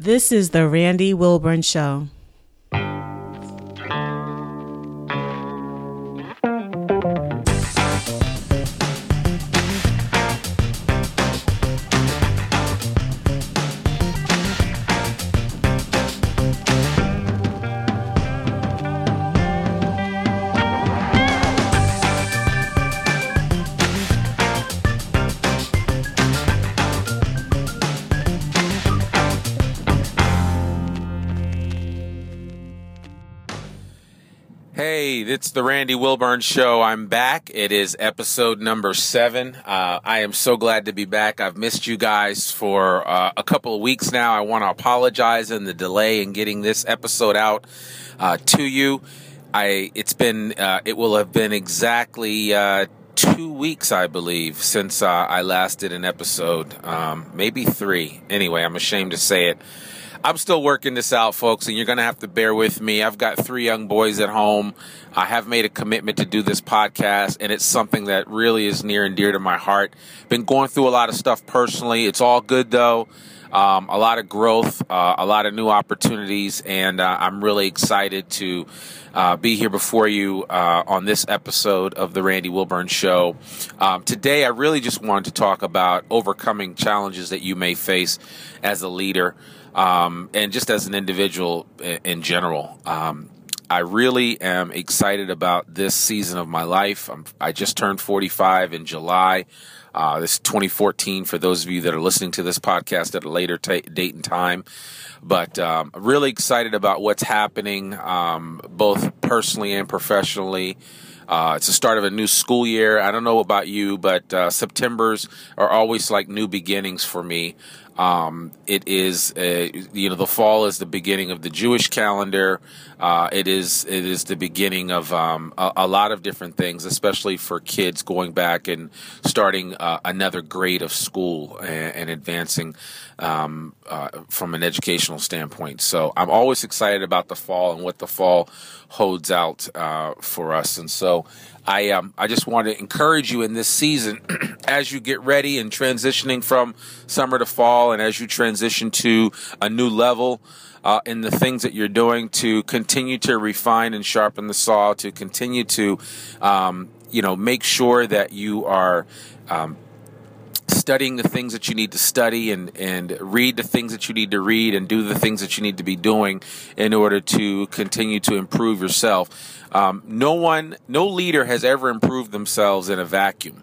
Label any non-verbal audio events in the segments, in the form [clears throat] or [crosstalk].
This is the Randy Wilburn Show. Hey, it's the Randy Wilburn Show. I'm back. It is episode number seven. Uh, I am so glad to be back. I've missed you guys for uh, a couple of weeks now. I want to apologize in the delay in getting this episode out uh, to you. I it's been uh, it will have been exactly uh, two weeks, I believe, since uh, I last did an episode. Um, maybe three. Anyway, I'm ashamed to say it. I'm still working this out, folks, and you're going to have to bear with me. I've got three young boys at home. I have made a commitment to do this podcast, and it's something that really is near and dear to my heart. Been going through a lot of stuff personally. It's all good, though. Um, a lot of growth, uh, a lot of new opportunities, and uh, I'm really excited to uh, be here before you uh, on this episode of the Randy Wilburn Show. Um, today, I really just wanted to talk about overcoming challenges that you may face as a leader um, and just as an individual in general. Um, I really am excited about this season of my life. I'm, i just turned 45 in July. Uh, this 2014 for those of you that are listening to this podcast at a later t- date and time. But um, really excited about what's happening, um, both personally and professionally. Uh, it's the start of a new school year. I don't know about you, but uh, September's are always like new beginnings for me. Um, it is, uh, you know, the fall is the beginning of the Jewish calendar. Uh, it is, it is the beginning of um, a, a, lot of different things, especially for kids going back and starting uh, another grade of school and, and advancing um, uh, from an educational standpoint. So I'm always excited about the fall and what the fall holds out uh, for us. And so I um, I just want to encourage you in this season [clears throat] as you get ready and transitioning from summer to fall, and as you transition to a new level. Uh, in the things that you're doing to continue to refine and sharpen the saw, to continue to, um, you know, make sure that you are um, studying the things that you need to study and, and read the things that you need to read and do the things that you need to be doing in order to continue to improve yourself. Um, no one, no leader has ever improved themselves in a vacuum.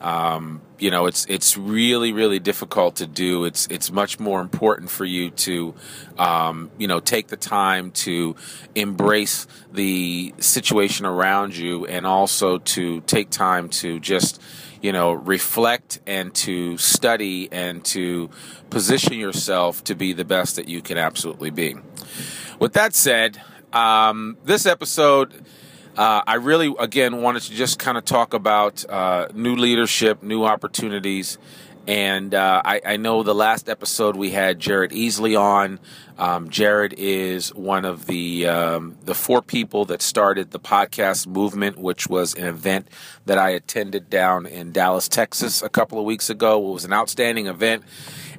Um, you know, it's it's really really difficult to do. It's it's much more important for you to, um, you know, take the time to embrace the situation around you, and also to take time to just you know, reflect and to study and to position yourself to be the best that you can absolutely be. With that said, um, this episode, uh, I really, again, wanted to just kind of talk about uh, new leadership, new opportunities, and uh, I, I, know the last episode we had Jared Easley on. Um, Jared is one of the um, the four people that started the podcast movement, which was an event that I attended down in Dallas, Texas, a couple of weeks ago. It was an outstanding event,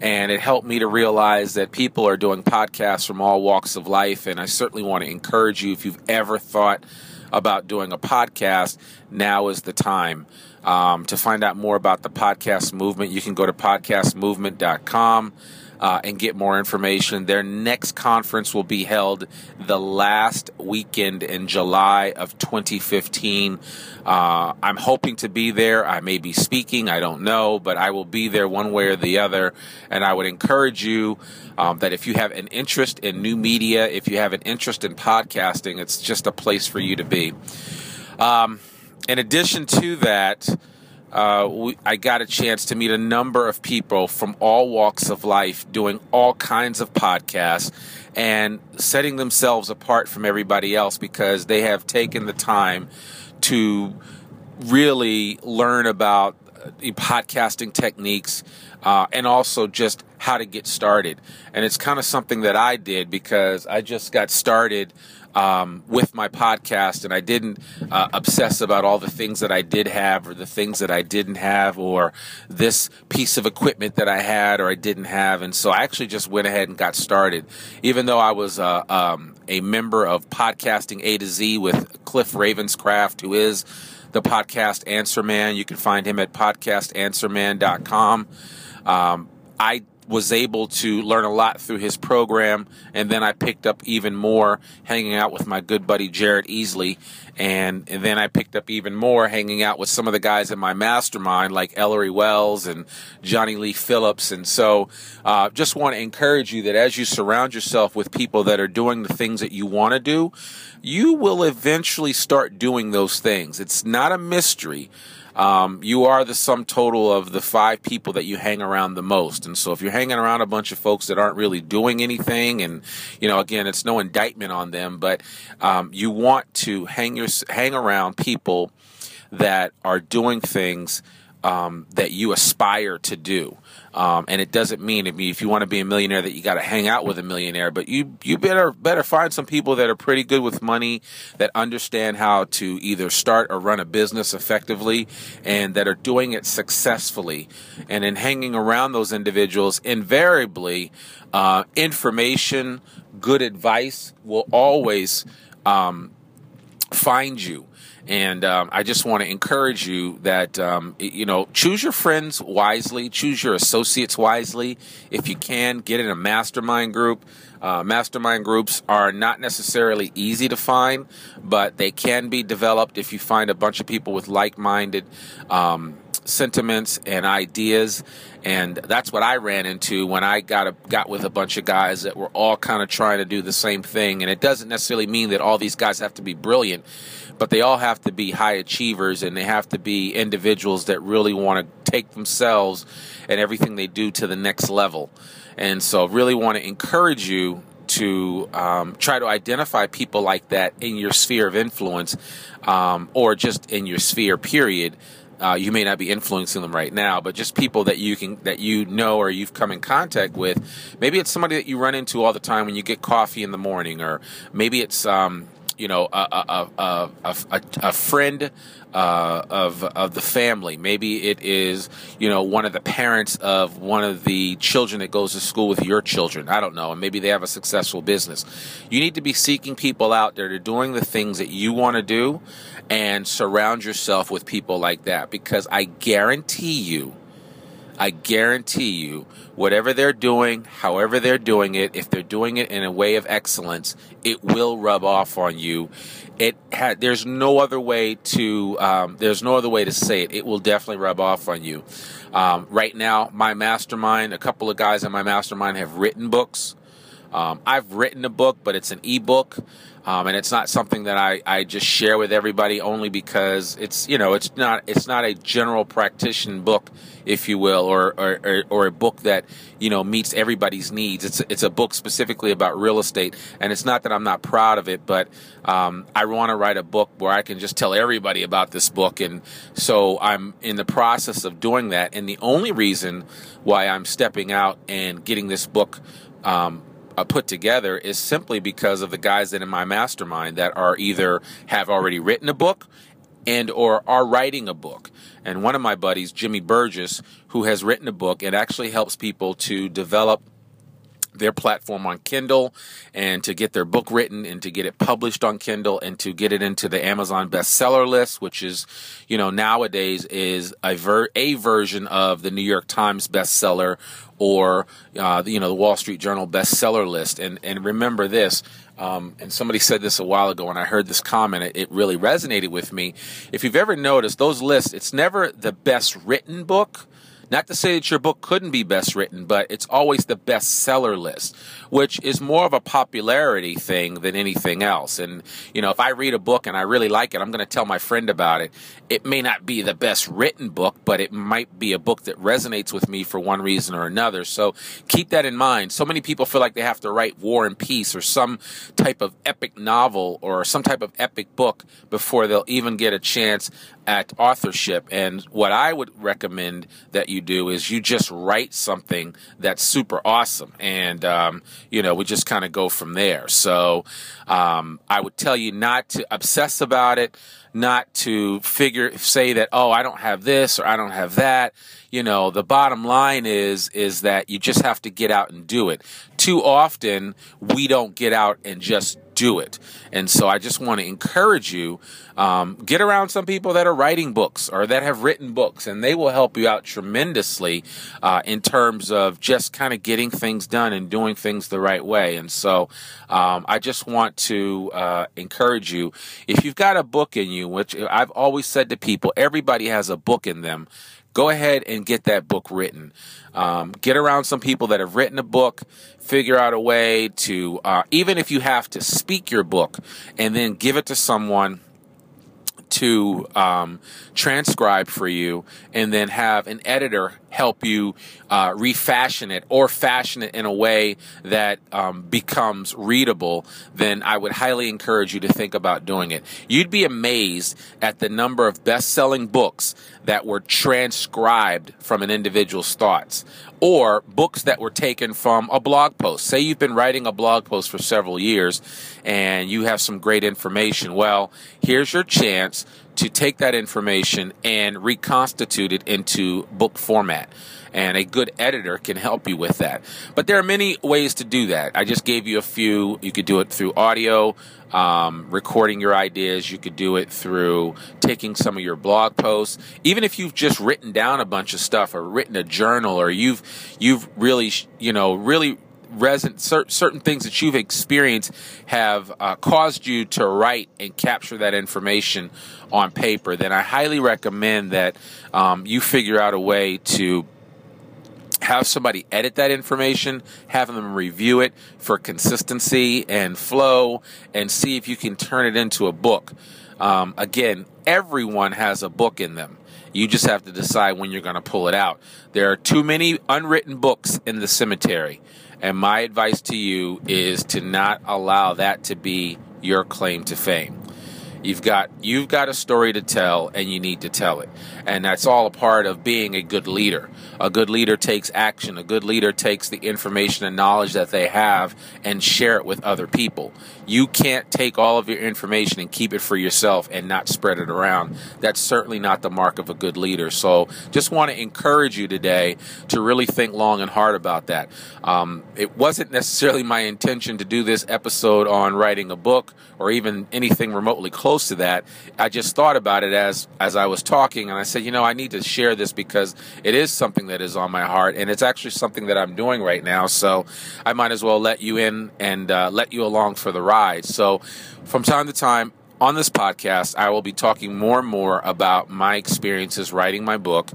and it helped me to realize that people are doing podcasts from all walks of life. And I certainly want to encourage you if you've ever thought about doing a podcast, now is the time. Um, to find out more about the podcast movement, you can go to podcastmovement.com. Uh, and get more information. Their next conference will be held the last weekend in July of 2015. Uh, I'm hoping to be there. I may be speaking, I don't know, but I will be there one way or the other. And I would encourage you um, that if you have an interest in new media, if you have an interest in podcasting, it's just a place for you to be. Um, in addition to that, uh, we, I got a chance to meet a number of people from all walks of life doing all kinds of podcasts and setting themselves apart from everybody else because they have taken the time to really learn about podcasting techniques, uh, and also just how to get started. And it's kind of something that I did because I just got started um, with my podcast, and I didn't uh, obsess about all the things that I did have or the things that I didn't have or this piece of equipment that I had or I didn't have. And so I actually just went ahead and got started, even though I was uh, um, a member of Podcasting A to Z with Cliff Ravenscraft, who is the podcast Answer Man. You can find him at podcastanswerman.com. Um, I was able to learn a lot through his program, and then I picked up even more hanging out with my good buddy Jared Easley, and, and then I picked up even more hanging out with some of the guys in my mastermind like Ellery Wells and Johnny Lee Phillips, and so uh, just want to encourage you that as you surround yourself with people that are doing the things that you want to do, you will eventually start doing those things. It's not a mystery um, you are the sum total of the five people that you hang around the most. And so if you're hanging around a bunch of folks that aren't really doing anything, and you know, again, it's no indictment on them, but um, you want to hang your hang around people that are doing things um, that you aspire to do. Um, and it doesn't mean if you want to be a millionaire that you got to hang out with a millionaire, but you you better better find some people that are pretty good with money, that understand how to either start or run a business effectively, and that are doing it successfully. And in hanging around those individuals, invariably, uh, information, good advice will always um, find you. And um, I just want to encourage you that, um, you know, choose your friends wisely, choose your associates wisely. If you can, get in a mastermind group. Uh, mastermind groups are not necessarily easy to find, but they can be developed if you find a bunch of people with like minded um, sentiments and ideas. And that's what I ran into when I got a, got with a bunch of guys that were all kind of trying to do the same thing. And it doesn't necessarily mean that all these guys have to be brilliant but they all have to be high achievers and they have to be individuals that really want to take themselves and everything they do to the next level. And so, really want to encourage you to um, try to identify people like that in your sphere of influence um, or just in your sphere, period. Uh, you may not be influencing them right now, but just people that you can that you know or you've come in contact with. Maybe it's somebody that you run into all the time when you get coffee in the morning, or maybe it's um, you know, a, a, a, a, friend uh, of of the family. Maybe it is you know one of the parents of one of the children that goes to school with your children. I don't know, and maybe they have a successful business. You need to be seeking people out there that are doing the things that you want to do, and surround yourself with people like that because I guarantee you I guarantee you, whatever they're doing, however they're doing it, if they're doing it in a way of excellence, it will rub off on you. It ha- there's no other way to um, there's no other way to say it. It will definitely rub off on you. Um, right now, my mastermind, a couple of guys in my mastermind have written books. Um, I've written a book, but it's an ebook. Um, and it's not something that I, I just share with everybody only because it's you know it's not it's not a general practitioner book if you will or, or, or a book that you know meets everybody's needs. It's it's a book specifically about real estate and it's not that I'm not proud of it but um, I want to write a book where I can just tell everybody about this book and so I'm in the process of doing that. And the only reason why I'm stepping out and getting this book um, uh, put together is simply because of the guys that in my mastermind that are either have already written a book and or are writing a book. And one of my buddies, Jimmy Burgess, who has written a book, it actually helps people to develop their platform on Kindle and to get their book written and to get it published on Kindle and to get it into the Amazon bestseller list, which is, you know, nowadays is a, ver- a version of the New York Times bestseller or, uh, you know, the Wall Street Journal bestseller list. And, and remember this, um, and somebody said this a while ago, and I heard this comment. It, it really resonated with me. If you've ever noticed, those lists, it's never the best written book not to say that your book couldn't be best written, but it's always the bestseller list, which is more of a popularity thing than anything else. And, you know, if I read a book and I really like it, I'm going to tell my friend about it. It may not be the best written book, but it might be a book that resonates with me for one reason or another. So keep that in mind. So many people feel like they have to write War and Peace or some type of epic novel or some type of epic book before they'll even get a chance at authorship. And what I would recommend that you do is you just write something that's super awesome, and um, you know we just kind of go from there. So um, I would tell you not to obsess about it, not to figure say that oh I don't have this or I don't have that. You know the bottom line is is that you just have to get out and do it. Too often we don't get out and just do it. And so I just want to encourage you um, get around some people that are writing books or that have written books, and they will help you out tremendously uh, in terms of just kind of getting things done and doing things the right way. And so um, I just want to uh, encourage you if you've got a book in you, which I've always said to people, everybody has a book in them go ahead and get that book written. Um, get around some people that have written a book. Figure out a way to, uh, even if you have to speak your book and then give it to someone to um, transcribe for you and then have an editor help you uh, refashion it or fashion it in a way that um, becomes readable, then I would highly encourage you to think about doing it. You'd be amazed at the number of best selling books that were transcribed from an individual's thoughts or books that were taken from a blog post. Say you've been writing a blog post for several years and you have some great information. Well, here's your chance to take that information and reconstitute it into book format. And a good editor can help you with that. But there are many ways to do that. I just gave you a few. You could do it through audio, um, recording your ideas. You could do it through taking some of your blog posts. Even if you've just written down a bunch of stuff or written a journal or you've you've really you know really reson- certain things that you've experienced have uh, caused you to write and capture that information on paper, then I highly recommend that um, you figure out a way to have somebody edit that information, have them review it for consistency and flow, and see if you can turn it into a book. Um, again, everyone has a book in them. You just have to decide when you're going to pull it out. There are too many unwritten books in the cemetery. And my advice to you is to not allow that to be your claim to fame. You've got you've got a story to tell and you need to tell it. And that's all a part of being a good leader. A good leader takes action. A good leader takes the information and knowledge that they have and share it with other people. You can't take all of your information and keep it for yourself and not spread it around. That's certainly not the mark of a good leader. So just want to encourage you today to really think long and hard about that. Um, it wasn't necessarily my intention to do this episode on writing a book or even anything remotely close to that. I just thought about it as as I was talking, and I said, you know, I need to share this because it is something that is on my heart, and it's actually something that I'm doing right now. So I might as well let you in and uh, let you along for the ride. So from time to time. On this podcast, I will be talking more and more about my experiences writing my book,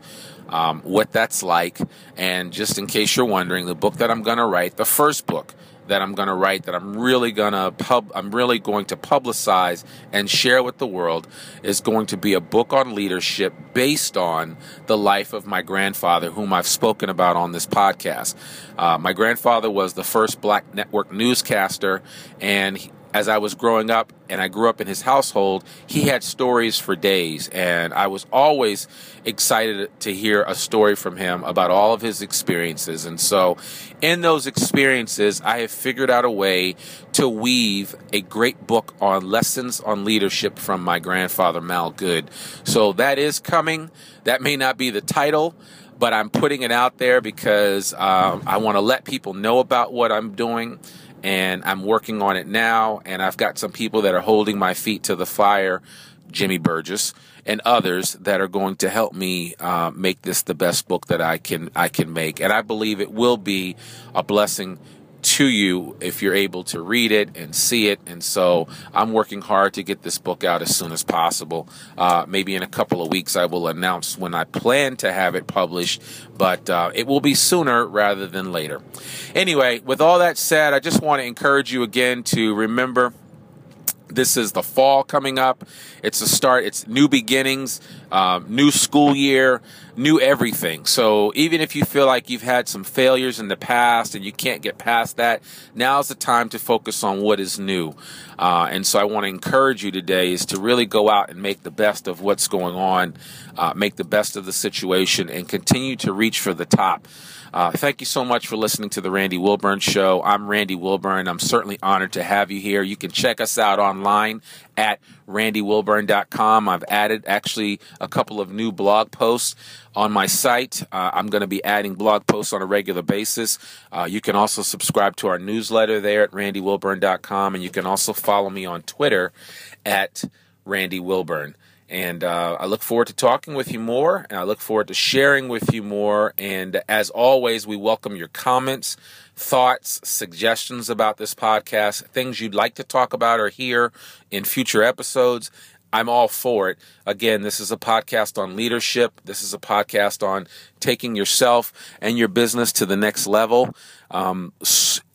um, what that's like, and just in case you're wondering, the book that I'm going to write, the first book, that I'm going to write that I'm really going to pub I'm really going to publicize and share with the world is going to be a book on leadership based on the life of my grandfather whom I've spoken about on this podcast. Uh, my grandfather was the first black network newscaster and he, as I was growing up and I grew up in his household, he had stories for days. And I was always excited to hear a story from him about all of his experiences. And so, in those experiences, I have figured out a way to weave a great book on lessons on leadership from my grandfather, Mal Goode. So, that is coming. That may not be the title but I'm putting it out there because um, I want to let people know about what I'm doing and I'm working on it now. And I've got some people that are holding my feet to the fire, Jimmy Burgess and others that are going to help me uh, make this the best book that I can I can make. And I believe it will be a blessing to you if you're able to read it and see it. And so I'm working hard to get this book out as soon as possible. Uh, maybe in a couple of weeks, I will announce when I plan to have it published, but uh, it will be sooner rather than later. Anyway, with all that said, I just want to encourage you again to remember this is the fall coming up. It's a start. It's new beginnings, um, new school year, new everything. So even if you feel like you've had some failures in the past and you can't get past that, now's the time to focus on what is new. Uh, and so I want to encourage you today is to really go out and make the best of what's going on, uh, make the best of the situation, and continue to reach for the top. Uh, thank you so much for listening to the Randy Wilburn Show. I'm Randy Wilburn. I'm certainly honored to have you here. You can check us out online at randywilburn.com. I've added actually a couple of new blog posts on my site. Uh, I'm going to be adding blog posts on a regular basis. Uh, you can also subscribe to our newsletter there at randywilburn.com, and you can also follow me on Twitter at Randy Wilburn. And uh, I look forward to talking with you more, and I look forward to sharing with you more. And as always, we welcome your comments, thoughts, suggestions about this podcast, things you'd like to talk about or hear in future episodes. I'm all for it. Again, this is a podcast on leadership. This is a podcast on taking yourself and your business to the next level um,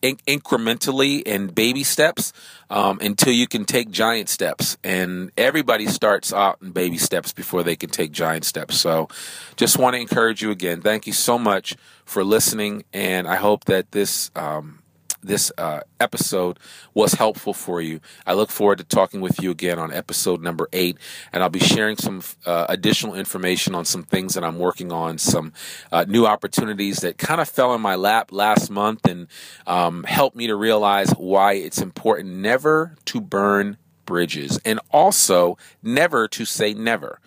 in- incrementally in baby steps um, until you can take giant steps. And everybody starts out in baby steps before they can take giant steps. So just want to encourage you again. Thank you so much for listening. And I hope that this. Um, this uh, episode was helpful for you. I look forward to talking with you again on episode number eight, and I'll be sharing some uh, additional information on some things that I'm working on, some uh, new opportunities that kind of fell in my lap last month and um, helped me to realize why it's important never to burn bridges and also never to say never.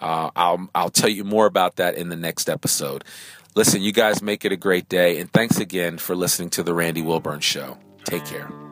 Uh, I'll I'll tell you more about that in the next episode. Listen, you guys make it a great day, and thanks again for listening to the Randy Wilburn Show. Take care.